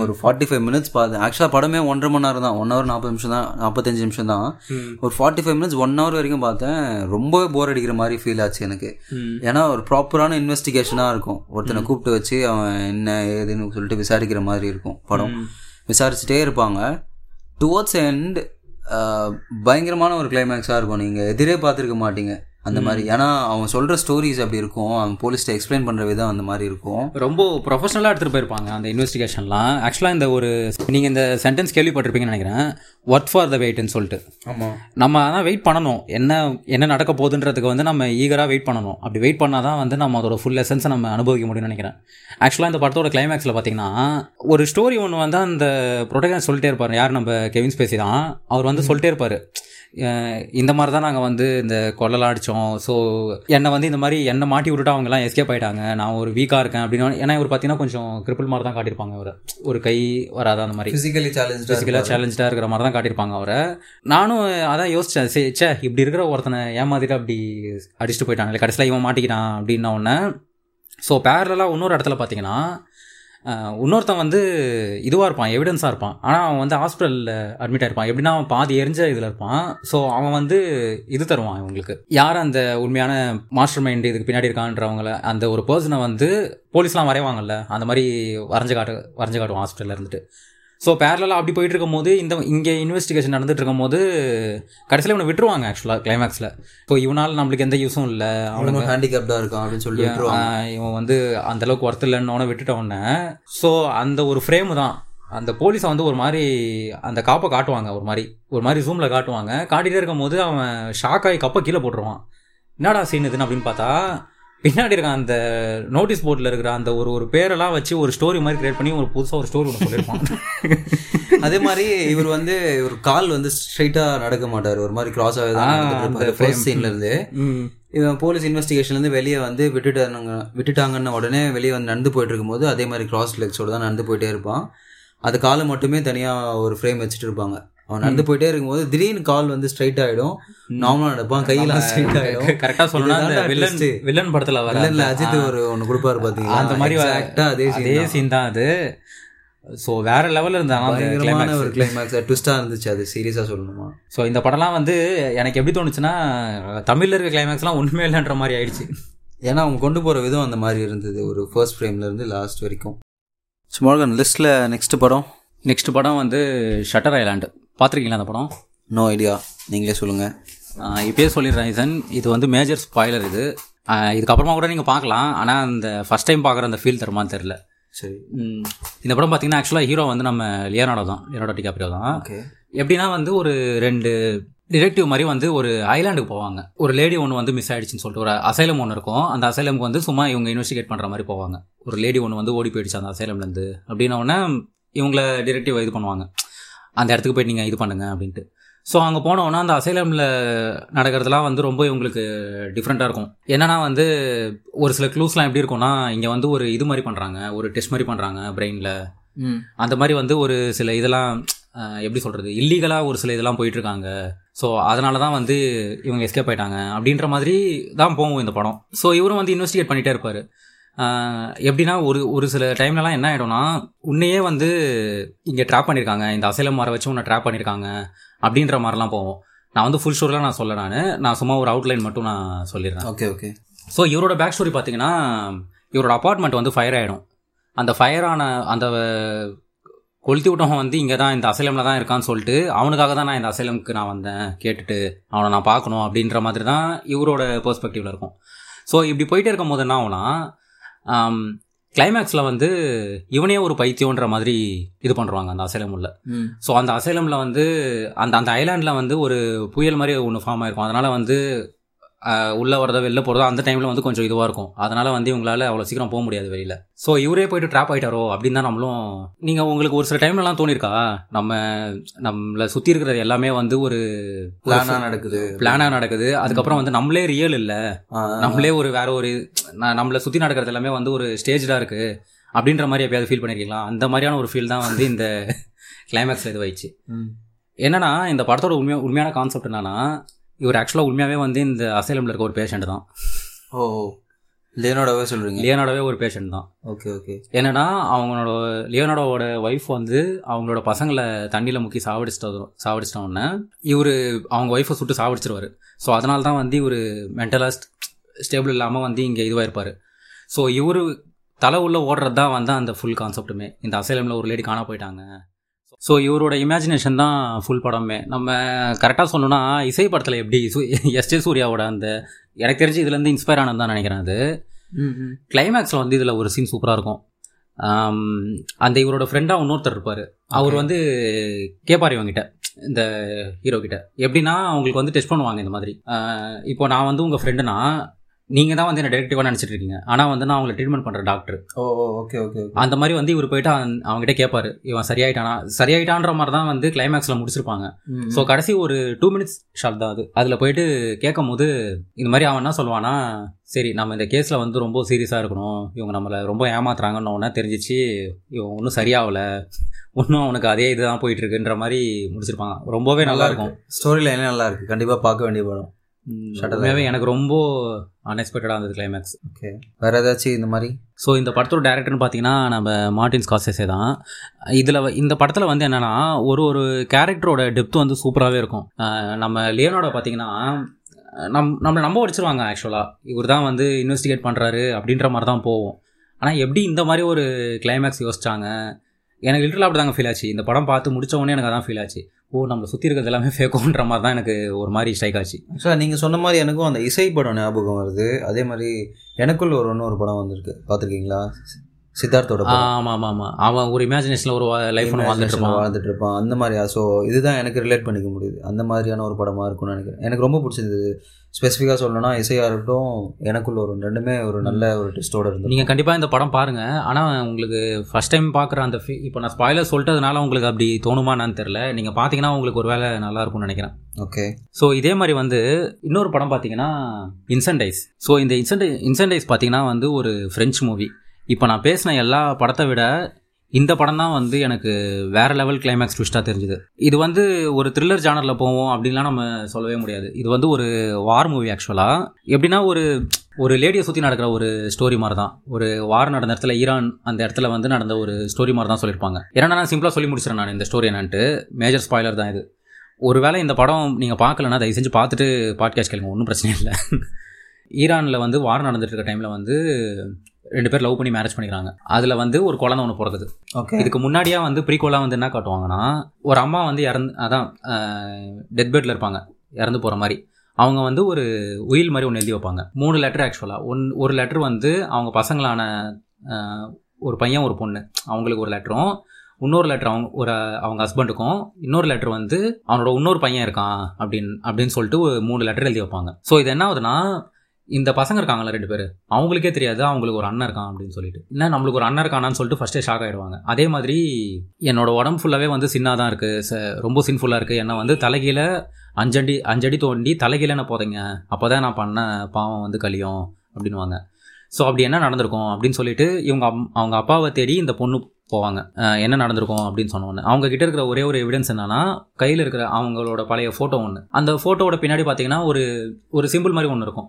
ஒரு ஃபார்ட்டி ஃபைவ் மினிட்ஸ் பார்த்தேன் ஆக்சுவலாக படமே ஒன்றரை மணி நேரம் தான். ஒன் ஹவர் நாற்பது நிமிஷம் தான் நாற்பத்தஞ்சு நிமிஷம் தான். ஒரு forty five minutes one hour வரைக்கும் பார்த்தேன். ரொம்பவே போர் அடிக்கிற மாதிரி ஃபீல் ஆச்சு எனக்கு. ஏன்னா ஒரு ப்ராப்பரான இன்வெஸ்டிகேஷனாக இருக்கும். ஒருத்தனை கூப்பிட்டு வச்சு அவன் என்ன ஏதுன்னு சொல்லிட்டு விசாரிக்கிற மாதிரி இருக்கும் படம். விசாரிச்சுட்டே இருப்பாங்க. டுவோர்ட்ஸ் எண்ட் பயங்கரமான ஒரு கிளைமேக்ஸாக இருக்கும். நீங்கள் எதிரே பார்த்துருக்க மாட்டீங்க. அந்த மாதிரி. ஏன்னா அவன் சொல்கிற ஸ்டோரிஸ் அப்படி இருக்கும் அவன் போலீஸ்ட்ட எக்ஸ்பிளைன் பண்ணுற விதம் அந்த மாதிரி இருக்கும். ரொம்ப ப்ரொஃபஷனலாக எடுத்துகிட்டு போயிருப்பாங்க அந்த இன்வெஸ்டிகேஷன்லாம் ஆக்சுவலாக இந்த ஒரு நீங்கள் இந்த சென்டென்ஸ் கேள்விப்பட்டிருப்பீங்கன்னு நினைக்கிறேன். ஒர்க் ஃபார் த வெயிட்னு சொல்லிட்டு. ஆமாம் நம்ம அதான் வெயிட் பண்ணணும். என்ன என்ன நடக்க போகுதுன்றதுக்கு வந்து நம்ம ஈகராக வெயிட் பண்ணணும். அப்படி வெயிட் பண்ணால் தான் வந்து நம்ம அதோட ஃபுல் எசன்ஸை நம்ம அனுபவிக்க முடியும்னு நினைக்கிறேன். ஆக்சுவலாக இந்த படத்தோட கிளைமேக்ஸில் பார்த்தீங்கன்னா ஒரு ஸ்டோரி ஒன்று வந்து அந்த ப்ரொடக்ஷன் சொல்லிட்டே இருப்பார். யார் நம்ம கெவின் ஸ்பேசி தான். அவர் வந்து சொல்லிட்டே இருப்பார். இந்த மாதிரி தான் நாங்கள் வந்து இந்த கொள்ளலாம் அடித்தோம் ஸோ என்னை வந்து இந்த மாதிரி என்னை மாட்டி விட்டுட்டு அவங்கலாம் எஸ்கேப் ஆயிட்டாங்க. நான் ஒரு வீக்காக இருக்கேன் அப்படின்னு ஏன்னா இவர் பார்த்தீங்கன்னா கொஞ்சம் கிரிப்பிள் மாதிரி தான் காட்டியிருப்பாங்க இவர். ஒரு கை வராத அந்த மாதிரி. ஃபிசிக்கலி சேலஞ்ச் ஃபிசிக்கலாக சேலஞ்சாக இருக்கிற மாதிரி தான் காட்டியிருப்பாங்க அவரை. நானும் அதான் யோசித்தேன் சரி ச்சே இப்படி இருக்கிற ஒருத்தனை ஏமாத்திட்டு அப்படி அடிச்சுட்டு போயிட்டாங்க கடைசியில் இவன் மாட்டிக்கிட்டான் அப்படின்ன உடனே. ஸோ பேரலாக இன்னொரு இடத்துல பார்த்தீங்கன்னா இன்னொருத்தன் வந்து இதுவாக இருப்பான் எவிடன்ஸாக இருப்பான். ஆனால் அவன் வந்து ஹாஸ்பிட்டலில் அட்மிட் ஆயிருப்பான். எப்படின்னா அவன் பாதி எரிஞ்ச இதில் இருப்பான். ஸோ அவன் வந்து இது தருவான் இவங்களுக்கு. யார் அந்த உண்மையான மாஸ்டர் மைண்ட் இதுக்கு பின்னாடி இருக்கான்றவங்கள அந்த ஒரு பர்சனை வந்து போலீஸ்லாம் வரைவாங்கல்ல அந்த மாதிரி வரைஞ்சு காட்டு வரைஞ்சு காட்டுவான் ஹாஸ்பிட்டலில் இருந்துட்டு. ஸோ பேரலாக அப்படி போயிட்டு இருக்கும்போது இந்த இங்கே இன்வெஸ்டிகேஷன் நடந்துட்டு இருக்கும்போது கடைசியில் இவனை விட்டுருவாங்க ஆக்சுவலாக கிளைமேக்ஸில் ஸோ இவனால் நம்மளுக்கு எந்த யூஸும் இல்லை. அவனுக்கு ஹேண்டிகேப்டாக இருக்கான் அப்படின்னு சொல்லி இவன் வந்து அந்த அளவுக்கு ஒர்த் இல்லைன்னு விட்டுட்ட உடனே ஸோ அந்த ஒரு ஃப்ரேம் தான். அந்த போலீஸை வந்து ஒரு மாதிரி அந்த காப்பை காட்டுவாங்க ஒரு மாதிரி. ஒரு மாதிரி ஜூமில் காட்டுவாங்க. காட்டிகிட்டே இருக்கும்போது அவன் ஷாக் ஆகி கப்பை கீழே போட்டுருவான். என்னடா சீன் இதுன்னு அப்படின்னு பார்த்தா பின்னாடி இருக்க அந்த நோட்டீஸ் போர்டில் இருக்கிற அந்த ஒரு ஒரு பேரெல்லாம் வச்சு ஒரு ஸ்டோரி மாதிரி கிரியேட் பண்ணி ஒரு புதுசாக ஒரு ஸ்டோரி ஒன்று சொல்லியிருப்பான் (laughs) அதே மாதிரி இவர் வந்து ஒரு கால் வந்து ஸ்ட்ரைட்டா நடக்க மாட்டார். ஒரு மாதிரி கிராஸ் ஆகி ஆ, தான் அந்த அந்த ஃபர்ஸ்ட். இவன் போலீஸ் இன்வெஸ்டிகேஷன்ல இருந்து வெளியே வந்து விட்டுட்டாங்க விட்டுட்டாங்கன்னு உடனே வெளியே வந்து நடந்து போயிட்டு இருக்கும்போது அதே மாதிரி கிராஸ் லெக்ஸோட தான் நடந்து போயிட்டே இருப்பான். அது காலை மட்டுமே தனியா ஒரு ஃப்ரேம் வச்சுட்டு இருப்பாங்க. அவன் நடந்து போயிட்டே இருக்கும்போது திடீர்னு கால் வந்து ஸ்ட்ரைட் ஆயிடும். நார்மலா நடப்பான் கையெல்லாம் ஸ்ட்ரைட் ஆயிடும். கரெக்டா இதுதான்டா வில்லன் twist. வில்லன் படத்துல வர வில்லன்ல அஜித் ஒரு ஒன்னு கொடுப்பாரு பாத்தீங்களா? அந்த மாதிரி அதே அதே சீன் தான் அது. ஸோ வேற லெவல்ல இருந்தாங்க. ஒரு கிளைமேக்ஸ் ட்விஸ்டா இருந்துச்சு அது சீரியஸா சொல்லணுமா? ஸோ இந்த படம்லாம் வந்து எனக்கு எப்படி தோணுச்சுன்னா தமிழ்ல இருக்க கிளைமேக்ஸ்லாம் ஒண்ணுமே இல்லைன்ற மாதிரி ஆயிடுச்சு. ஏன்னா அவங்க கொண்டு போற விதம் அந்த மாதிரி இருந்தது ஒரு ஃபர்ஸ்ட் ஃப்ரேம்ல இருந்து லாஸ்ட் வரைக்கும். ஸ்மார்கன் லிஸ்ட்ல நெக்ஸ்ட் படம். நெக்ஸ்ட் படம் வந்து ஷட்டர் ஐலாண்டு பார்த்துருக்கீங்களா அந்த படம்? நோ ஐடியா நீங்களே சொல்லுங்க. ஆஹ் இப்பயே சொல்லிடுறேன் ஈசன் இது வந்து மேஜர் ஸ்பாய்லர் இது. இதுக்கப்புறமா கூட நீங்கள் பார்க்கலாம். ஆனால் அந்த ஃபர்ஸ்ட் டைம் பார்க்குற அந்த ஃபீல் தருமான்னு தெரில சரி. இந்த படம் பார்த்தீங்கன்னா ஆக்சுவலாக ஹீரோ வந்து நம்ம லியனாடோ தான் லியனாடோ டிகாப்ரியோ தான். ஓகே. எப்படின்னா வந்து ஒரு ரெண்டு டிடெக்டிவ் மாதிரி வந்து ஒரு ஐலாண்டுக்கு போவாங்க. ஒரு லேடி ஒன்று வந்து மிஸ் ஆயிடுச்சுன்னு சொல்லிட்டு ஒரு அசைலம் ஒன்று இருக்கும். அந்த அசைலமுக்கு வந்து சும்மா இவங்க இன்வெஸ்டிகேட் பண்ணுற மாதிரி போவாங்க. ஒரு லேடி ஒன்று வந்து ஓடி போயிடுச்சு அந்த அசைலம்லேருந்து அப்படின்ன இவங்கள டிடெக்டிவ் இது பண்ணுவாங்க. அந்த இடத்துக்கு போய் நீங்கள் இது பண்ணுங்க அப்படின்ட்டு. ஸோ அங்கே போனோன்னா அந்த அசைலமில் நடக்கிறதுலாம் வந்து ரொம்ப இவங்களுக்கு டிஃப்ரெண்ட்டாக இருக்கும். என்னன்னா வந்து ஒரு சில க்ளூஸ்லாம் எப்படி இருக்கும்னா இங்கே வந்து ஒரு இது மாதிரி பண்ணுறாங்க ஒரு டெஸ்ட் மாதிரி பண்ணுறாங்க பிரெயினில் அந்த மாதிரி வந்து ஒரு சில இதெல்லாம் எப்படி சொல்கிறது இல்லீகலாக ஒரு சில இதெல்லாம் போயிட்டு இருக்காங்க. ஸோ அதனால தான் வந்து இவங்க எஸ்கேப் ஆயிட்டாங்க. அப்படின்ற மாதிரி தான் போகும் இந்த படம். ஸோ இவரும் வந்து இன்வெஸ்டிகேட் பண்ணிகிட்டே இருப்பார். எப்படின்னா ஒரு ஒரு சில டைம்லலாம் என்ன ஆகிடும்னா உன்னையே வந்து இங்கே ட்ராப் பண்ணியிருக்காங்க இந்த அசைலம் மர வச்சு உன்னை ட்ராப் பண்ணியிருக்காங்க அப்படின்ற மாதிரிலாம் போவோம் நான் வந்து ஃபுல் ஸ்டோரிலாம் நான் சொல்ல நான். நான் சும்மா ஒரு அவுட்லைன் மட்டும் நான் சொல்லிடுறேன். Okay okay. ஸோ இவரோட பேக் ஸ்டோரி பார்த்தீங்கன்னா இவரோட அப்பார்ட்மெண்ட் வந்து ஃபயர் ஆகிடும் அந்த ஃபயரான அந்த கொளுத்தி விட்டவன் வந்து இங்கே தான் இந்த அசைலமில் தான் இருக்கான்னு சொல்லிட்டு அவனுக்காக தான் நான் இந்த அசைலமுக்கு நான் வந்தேன். கேட்டுட்டு அவனை நான் பார்க்கணும் அப்படின்ற மாதிரி தான் இவரோட பெர்ஸ்பெக்டிவில் இருக்கும். ஸோ இப்படி போயிட்டே இருக்கும் போது என்ன ஆகும்னா கிளைமேக்ஸில் வந்து இவனே ஒரு பைத்தியம்ன்ற மாதிரி இது பண்ணுறாங்க அந்த அசைலம் உள்ள. ம். ஸோ அந்த அசைலமில் வந்து அந்த அந்த ஐலாண்டில் வந்து ஒரு புயல் மாதிரி ஒன்று ஃபார்ம் ஆயிருக்கும். அதனால் வந்து உள்ள வரதோ வெளில போகிறதோ அந்த டைமில் வந்து கொஞ்சம் இதுவாக இருக்கும். அதனால் வந்து இவங்களால அவ்வளோ சீக்கிரம் போக முடியாது வெளியில். ஸோ இவரே போயிட்டு ட்ராப் ஆயிட்டாரோ அப்படின்னு தான் நம்மளும் நீங்கள் உங்களுக்கு ஒரு சில டைம்லலாம் தோணிருக்கா? நம்ம நம்மளை சுற்றி இருக்கிறது எல்லாமே வந்து ஒரு பிளானா நடக்குது. பிளானாக நடக்குது. அதுக்கப்புறம் வந்து நம்மளே ரியல் இல்லை. நம்மளே ஒரு வேற ஒரு நம்மளை சுற்றி நடக்கிறது எல்லாமே வந்து ஒரு ஸ்டேஜாக இருக்கு. அப்படின்ற மாதிரி எப்பயாவது ஃபீல் பண்ணியிருக்கீங்களா அந்த மாதிரியான ஒரு ஃபீல் தான் வந்து இந்த (laughs) கிளைமேக்ஸில் இது. என்னன்னா இந்த படத்தோட உண்மையா உண்மையான கான்செப்ட் என்னன்னா இவர் ஆக்சுவலாக உண்மையாகவே வந்து இந்த அசைலமில் இருக்க ஒரு பேஷண்ட் தான். ஓ லியனோடவே சொல்றீங்க? லியோனாடோவே ஒரு பேஷண்ட் தான். Okay okay. என்னன்னா அவங்களோட லியோனாடோவோட ஒய்ஃப் வந்து அவங்களோட பசங்களை தண்ணியில் முக்கி சாவடிச்சிட்ட சாவடிச்சிட்ட உடனே இவர் அவங்க ஒய்ஃபை சுட்டு சாவடிச்சிருவாரு. ஸோ அதனால தான் வந்து இவர் மென்டலாக ஸ்டேபிள் இல்லாமல் வந்து இங்கே இதுவாக இருப்பார் ஸோ இவர் தலை உள்ள ஓடுறது தான் வந்து அந்த ஃபுல் கான்செப்ட்டுமே இந்த அசைலமில் ஒரு லேடி காண போயிட்டாங்க. ஸோ இவரோட இமேஜினேஷன் தான் ஃபுல் படமே. நம்ம கரெக்டாக சொல்லணும்னா இசை படத்தில் எப்படி எஸ் ஜே சூர்யாவோட அந்த எனக்கு தெரிஞ்சு இதுலேருந்து இன்ஸ்பயர் ஆனது தான் நினைக்கிறேன் அது. கிளைமேக்ஸில் வந்து இதில் ஒரு சீன் சூப்பராக இருக்கும். அந்த இவரோட ஃப்ரெண்டாக இன்னொருத்தர் இருப்பார். அவர் வந்து கேட்பார் இவங்கிட்ட இந்த ஹீரோ கிட்ட. எப்படின்னா அவங்களுக்கு வந்து டெஸ்ட் பண்ணுவாங்க இந்த மாதிரி. இப்போ நான் வந்து உங்கள் ஃப்ரெண்டுனா நீங்கள் தான் வந்து என்ன டெரெக்டிவாக நினச்சிட்டு இருக்கீங்க. ஆனால் வந்து நான் அவங்களை ட்ரீட்மெண்ட் பண்ணுற டாக்டர் ஓ ஓகே ஓகே அந்த மாதிரி வந்து இவர் போயிட்டு அவன் அவங்ககிட்ட கேட்பாரு இவன் சரியாயிட்டானா? சரியாயிட்டான்ற மாதிரி தான் வந்து கிளைமேக்ஸில் முடிச்சிருப்பாங்க. ஸோ கடைசி ஒரு டூ மினிட்ஸ் ஷாட் தான் அது. அதில் போயிட்டு கேட்கும் போது இந்த மாதிரி அவன் என்ன சொல்லுவானா சரி நம்ம இந்த கேஸில் வந்து ரொம்ப சீரியஸாக இருக்கணும். இவங்க நம்மளை ரொம்ப ஏமாத்துறாங்கன்னு உடனே தெரிஞ்சிச்சு இவன் ஒன்றும் சரியாகல. இன்னும் அவனுக்கு அதே இதுதான் போயிட்டு இருக்குன்ற மாதிரி முடிச்சிருப்பாங்க. ரொம்பவே நல்லா இருக்கும். ஸ்டோரி லைனே நல்லா இருக்கு. கண்டிப்பா பார்க்க வேண்டிய படம். உண்மையாகவே எனக்கு ரொம்ப அன்எக்ஸ்பெக்டடாக இருந்தது கிளைமேக்ஸ் ஓகே வேற ஏதாச்சும் இந்த மாதிரி? ஸோ இந்த படத்தோட டேரக்டர்னு பார்த்தீங்கன்னா நம்ம மார்டின் ஸ்காசேசே தான். இதில் இந்த படத்தில் வந்து என்னென்னா ஒரு ஒரு கேரக்டரோட டெப்த் வந்து சூப்பராகவே இருக்கும். நம்ம லியோனோட பார்த்தீங்கன்னா நம் நம்மளை நம்ப வச்சிருவாங்க ஆக்சுவலாக இவர் தான் வந்து இன்வெஸ்டிகேட் பண்ணுறாரு அப்படின்ற மாதிரி தான் போவோம். ஆனால் எப்படி இந்த மாதிரி ஒரு கிளைமேக்ஸ் யோசிச்சாங்க? எனக்கு லிட்டரலாக அப்படி தாங்க ஃபீல் ஆச்சு. இந்த படம் பார்த்து முடிச்ச உடனே எனக்கு அதான் ஃபீல் ஆச்சு. ஓ நம்மளை சுற்றி இருக்கிறது எல்லாமே (laughs) ஃபேக்கோன்ற மாதிரி தான் எனக்கு ஒரு மாதிரி ஸ்ட்ரைக் ஆச்சு. சார் நீங்கள் சொன்ன மாதிரி எனக்கும் அந்த இசை படம் ஞாபகம் வருது. அதே மாதிரி எனக்குள்ள ஒரு இன்னொரு படம் வந்திருக்கு. பார்த்துருக்கீங்களா? சித்தார்த்தோட. ஆமாம் ஆமாம் ஆமாம் அவன் ஒரு இமேஜினேஷனில் ஒரு லைஃப் ஒன்று வாழ்ந்துட்டு இருப்பான். வாழ்ந்துட்டு இருப்பான். அந்த மாதிரியா ஸோ இதுதான் எனக்கு ரிலேட் பண்ணிக்க முடியுது. அந்த மாதிரியான ஒரு படமாக இருக்கும்னு நினைக்கிறேன். எனக்கு ரொம்ப பிடிச்சது ஸ்பெசிஃபிக்காக சொல்லணும்னா இசையாக இருக்கட்டும் எனக்குள்ள ஒரு ரெண்டுமே ஒரு நல்ல ஒரு டெஸ்ட்டோட இருந்தது நீங்கள் கண்டிப்பாக இந்த படம் பாருங்கள் ஆனால் உங்களுக்கு ஃபஸ்ட் டைம் பார்க்குற அந்த ஃபீ இப்போ நான் ஸ்பாயிலர் சொல்லிட்டதுனால உங்களுக்கு அப்படி தோணுமான்னு தெரில நீங்கள் பார்த்தீங்கன்னா உங்களுக்கு ஒரு வேலை நல்லா இருக்கும்னு நினைக்கிறேன். ஓகே ஸோ இதே மாதிரி வந்து இன்னொரு படம் பார்த்தீங்கன்னா இன்சென்டைஸ் ஸோ இந்த இன்சென்டை இன்சென்டைஸ் பார்த்தீங்கன்னா வந்து ஒரு ஃப்ரெஞ்ச் மூவி இப்போ நான் பேசின எல்லா படத்தை விட இந்த படம் தான் வந்து எனக்கு வேற லெவல் கிளைமேக்ஸ் ட்விஸ்ட்டாக தெரிஞ்சுது. இது வந்து ஒரு த்ரில்லர் ஜானரில் போவோம் அப்படின்லாம் நம்ம சொல்லவே முடியாது. இது வந்து ஒரு வார் மூவி ஆக்சுவலாக எப்படின்னா ஒரு ஒரு லேடியை சுற்றி நடக்கிற ஒரு ஸ்டோரி மாதிரி தான் ஒரு வார் நடந்த இடத்துல ஈரான் அந்த இடத்துல வந்து நடந்த ஒரு ஸ்டோரி மாதிரி தான் சொல்லியிருப்பாங்க. ஏன்னா நான் சிம்பிளாக சொல்லி முடிச்சிடறேன் நான் இந்த ஸ்டோரி என்னன்ட்டு. மேஜர் ஸ்பாய்லர் தான் இது. ஒருவேளை இந்த படம் நீங்கள் பார்க்கலன்னா தயவு செஞ்சு பார்த்துட்டு பாட்காஸ்ட் கேளுங்க. ஒன்றும் பிரச்சனை இல்லை. (laughs) ஈரானில் வந்து வார் நடந்துட்டு இருக்க டைமில் வந்து ரெண்டு பேர் லவ் பண்ணி மேரேஜ் பண்ணிக்கிறாங்க. அதில் வந்து ஒரு குழந்தை ஒன்று பிறக்குது. ஓகே இதுக்கு முன்னாடியே வந்து ப்ரீகோலாக வந்து என்ன காட்டுவாங்கன்னா ஒரு அம்மா வந்து இறந்து அதான் டெத் பெட்டில் இருப்பாங்க. இறந்து போகிற மாதிரி. அவங்க வந்து ஒரு உயில் மாதிரி ஒன்று எழுதி வைப்பாங்க. மூணு லெட்டர் ஆக்சுவலாக ஒன் ஒரு லெட்டர் வந்து அவங்க பசங்களான ஒரு பையன் ஒரு பொண்ணு. அவங்களுக்கு ஒரு லெட்டரும் இன்னொரு லெட்டர் அவங்க ஒரு அவங்க ஹஸ்பண்டுக்கும் இன்னொரு லெட்டர் வந்து அவனோட இன்னொரு பையன் இருக்கான் அப்படின்னு அப்படின்னு சொல்லிட்டு ஒரு மூணு லெட்டர் எழுதி வைப்பாங்க. ஸோ இது என்ன ஆகுதுன்னா இந்த பசங்க இருக்காங்களா ரெண்டு பேர் அவங்களுக்கே தெரியாது அவங்களுக்கு ஒரு அண்ணன் இருக்கான் அப்படின்னு சொல்லிட்டு. என்ன நம்மளுக்கு ஒரு அண்ணன் இருக்கானான்னு சொல்லிட்டு ஃபஸ்ட்டே ஷாக் ஆகிடுவாங்க அதே மாதிரி என்னோட உடம்பு ஃபுல்லாகவே வந்து சின்னாக தான் இருக்குது ரொம்ப சின்ஃபுல்லாக இருக்குது என்ன வந்து தலைகீழ அஞ்சடி அஞ்சடி தோண்டி தலைகீழ என்ன போதைங்க. அப்போ தான் நான் பண்ண பாவம் வந்து கழியும் அப்படின்வாங்க ஸோ அப்படி என்ன நடந்திருக்கும் அப்படின்னு சொல்லிட்டு இவங்க அம்- அவங்க அப்பாவை தேடி இந்த பொண்ணு போவாங்க. என்ன நடந்திருக்கும் அப்படின்னு சொன்னோன்னு அவங்க கிட்ட இருக்கிற ஒரே ஒரு எவிடன்ஸ் என்னன்னா கையில் இருக்கிற அவங்களோட பழைய ஃபோட்டோ ஒன்று அந்த ஃபோட்டோவோட பின்னாடி பார்த்தீங்கன்னா ஒரு ஒரு சிம்பிள் மாதிரி ஒன்று இருக்கும்.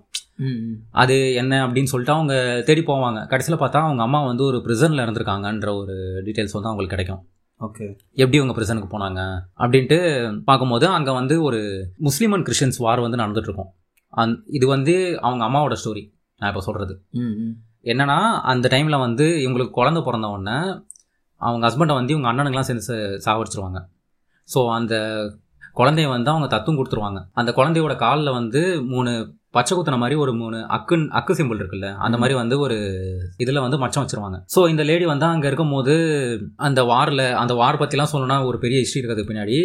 அது என்ன அப்படின்னு சொல்லிட்டு அவங்க தேடி போவாங்க. கடைசியில் பார்த்தா அவங்க அம்மா வந்து ஒரு ப்ரிசனில் இருந்திருக்காங்கன்ற ஒரு டீட்டெயில்ஸ் வந்து அவங்களுக்கு கிடைக்கும். ஓகே. எப்படி அவங்க ப்ரிசனுக்கு போனாங்க அப்படின்ட்டு பார்க்கும்போது அங்கே வந்து ஒரு முஸ்லீம் அண்ட் கிறிஸ்டியன்ஸ் வார் வந்து நடந்துட்டு இருக்கும் அந் இது வந்து அவங்க அம்மாவோட ஸ்டோரி நான் இப்போ சொல்கிறது என்னன்னா அந்த டைமில் வந்து இவங்களுக்கு குழந்தை பிறந்த உடனே அவங்க ஹஸ்பண்டை வந்து இவங்க அண்ணனுங்களாம் சேர்ந்து சாவடிச்சிருவாங்க ஸோ அந்த குழந்தைய வந்து அவங்க தத்துவம் கொடுத்துருவாங்க. அந்த குழந்தையோட காலில் வந்து மூணு பச்சை குத்துன மாதிரி ஒரு மூணு அக்குன் அக்கு சிம்பிள் இருக்குல்ல அந்த மாதிரி வந்து ஒரு இதில் வந்து மச்சம் வச்சிருவாங்க. ஸோ இந்த லேடி வந்து அங்கே இருக்கும்போது அந்த வாரில் அந்த வார் பற்றிலாம் சொல்லணும்னா ஒரு பெரிய ஹிஸ்ட்ரி இருக்கிறது பின்னாடி.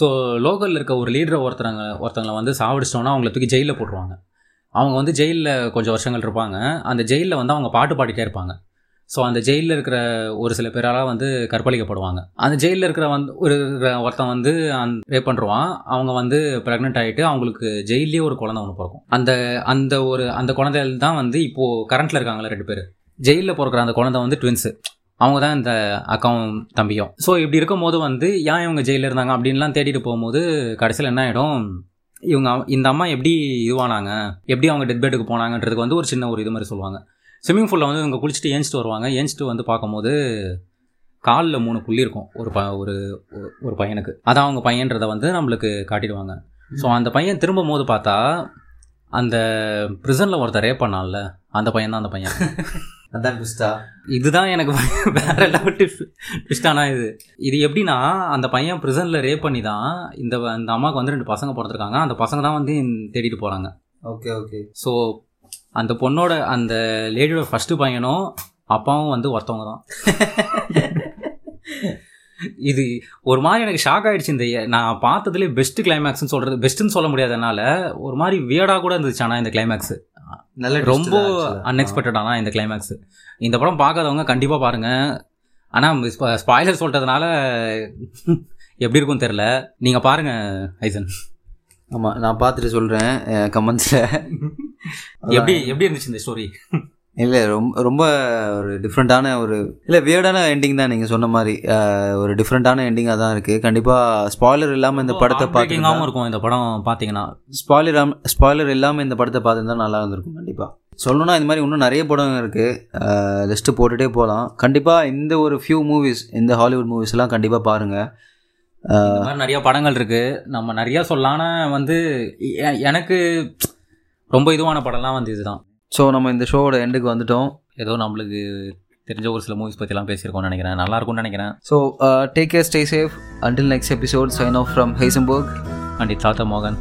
ஸோ லோக்கலில் இருக்க ஒரு லீடரை ஒருத்தரங்க ஒருத்தங்களை வந்து சாவடிச்சிட்டோன்னா அவங்கள தூக்கி ஜெயிலில் போட்டுருவாங்க. அவங்க வந்து ஜெயிலில் கொஞ்சம் வருஷங்கள் இருப்பாங்க. அந்த ஜெயிலில் வந்து அவங்க பாட்டு பாடிட்டே இருப்பாங்க. ஸோ அந்த ஜெயிலில் இருக்கிற ஒரு சில பேரால் வந்து கற்பழிக்கப்படுவாங்க. அந்த ஜெயிலில் இருக்கிற வந்து ஒரு ஒருத்தன் வந்து அந் ரேப் பண்ணுறான் அவங்க வந்து ப்ரெக்னென்ட் ஆகிட்டு அவங்களுக்கு ஜெயிலே ஒரு குழந்தை ஒன்று பிறக்கும். அந்த அந்த ஒரு அந்த குழந்தைகள் தான் வந்து இப்போது கரண்ட்டில் இருக்காங்களே ரெண்டு பேர். ஜெயிலில் பிறக்கிற அந்த குழந்தை வந்து ட்வின்ஸு அவங்க தான் இந்த அக்காவும் தம்பியும். ஸோ இப்படி இருக்கும்போது வந்து ஏன் இவங்க ஜெயிலில் இருந்தாங்க அப்படின்லாம் தேடிட்டு போகும்போது கடைசியில் என்ன ஆகிடும் இவங்க இந்த அம்மா எப்படி இதுவானாங்க? எப்படி அவங்க டெத் பெட்டுக்கு போனாங்கன்றதுக்கு வந்து ஒரு சின்ன ஒரு இது மாதிரி சொல்லுவாங்க. ஸ்விம்மிங் பூலில் வந்து இவங்க குளிச்சுட்டு ஏஞ்சிட்டு வருவாங்க. ஏஞ்சிட்டு வந்து பார்க்கும்போது காலில் மூணு புள்ளி இருக்கும். ஒரு ப ஒரு ஒரு- பையனுக்கு. அதான் அவங்க பையன்றதை வந்து நம்மளுக்கு காட்டிடுவாங்க. ஸோ அந்த பையன் திரும்பும் போது பார்த்தா அந்த ப்ரிசனில் ஒருத்தர் ரேப் பண்ணான்ல. அந்த பையன் தான் அந்த பையன். (laughs) அதான் ட்விஸ்டா இதுதான் எனக்கு (laughs) வேற லெவல் ட்விஸ்டானா இது. இது எப்படின்னா அந்த பையன் ப்ரிசனில் ரேப் பண்ணி தான் இந்த இந்த அம்மாவுக்கு வந்து ரெண்டு பசங்க பிறந்திருக்காங்க. அந்த பசங்க தான் வந்து தேடிட்டு போகிறாங்க ஓகே ஓகே. ஸோ அந்த பொண்ணோட அந்த லேடியோட ஃபஸ்ட்டு பையனும் அப்பாவும் வந்து ஒருத்தவங்க தான் இது ஒரு மாதிரி எனக்கு ஷாக் ஆயிடுச்சு இந்த நான் பார்த்ததுலேயே பெஸ்ட் கிளைமேக்ஸ்னு சொல்கிறது பெஸ்ட்டுன்னு சொல்ல முடியாதனால ஒரு மாதிரி வியர்டாக கூட இருந்துச்சு ஆனால் இந்த கிளைமேக்ஸ் நல்ல ரொம்ப அன்எக்ஸ்பெக்டடான இந்த கிளைமேக்ஸ் இந்த படம் பார்க்காதவங்க கண்டிப்பாக பாருங்கள் ஆனால் ஸ்பாய்லர் சொல்லிட்டதுனால எப்படி இருக்கும்னு தெரில நீங்கள் பாருங்கள் ஐசன். ஆமாம் நான் பார்த்துட்டு சொல்கிறேன் கமெண்ட்ஸில் (laughs) எப்படி எப்படி இருந்துச்சு இந்த ஸ்டோரி இல்லை ரொம்ப ரொம்ப ஒரு டிஃப்ரெண்ட்டான ஒரு இல்லை வியர்டான எண்டிங் தான் நீங்கள் சொன்ன மாதிரி. ஒரு டிஃப்ரெண்ட்டான எண்டிங்காக தான் இருக்குது கண்டிப்பாக ஸ்பாய்லர் இல்லாமல் இந்த படத்தை பார்த்துக்காகவும் பார்த்து இருக்கும் இந்த படம் பார்த்தீங்கன்னா. ஸ்பாய்லர் ஸ்பாய்லர் இல்லாமல் இந்த படத்தை பார்த்துருந்தா நல்லா இருந்திருக்கும் கண்டிப்பாக சொல்லணும்னா இந்த மாதிரி இன்னும் நிறைய படம் இருக்குது லிஸ்ட்டு போட்டுகிட்டே போகலாம் கண்டிப்பாக இந்த ஒரு ஃபியூ மூவிஸ் இந்த ஹாலிவுட் மூவிஸ்லாம் கண்டிப்பாக பாருங்கள் இந்த மாதிரி நிறைய படங்கள் இருக்கு. நம்ம நிறைய சொல்லான வந்து எ- எனக்கு ரொம்ப இதுவான படம்லாம் வந்து இதுதான். ஸோ நம்ம இந்த ஷோவோட எண்டுக்கு வந்துட்டோம். ஏதோ நம்மளுக்கு தெரிஞ்ச ஒரு சில மூவிஸ் பற்றிலாம் பேசியிருக்கோம்னு நினைக்கிறேன். நல்லா இருக்கும்னு நினைக்கிறேன். So take care stay safe until next episode sign off from Heisenberg and தாத்தா மோகன்.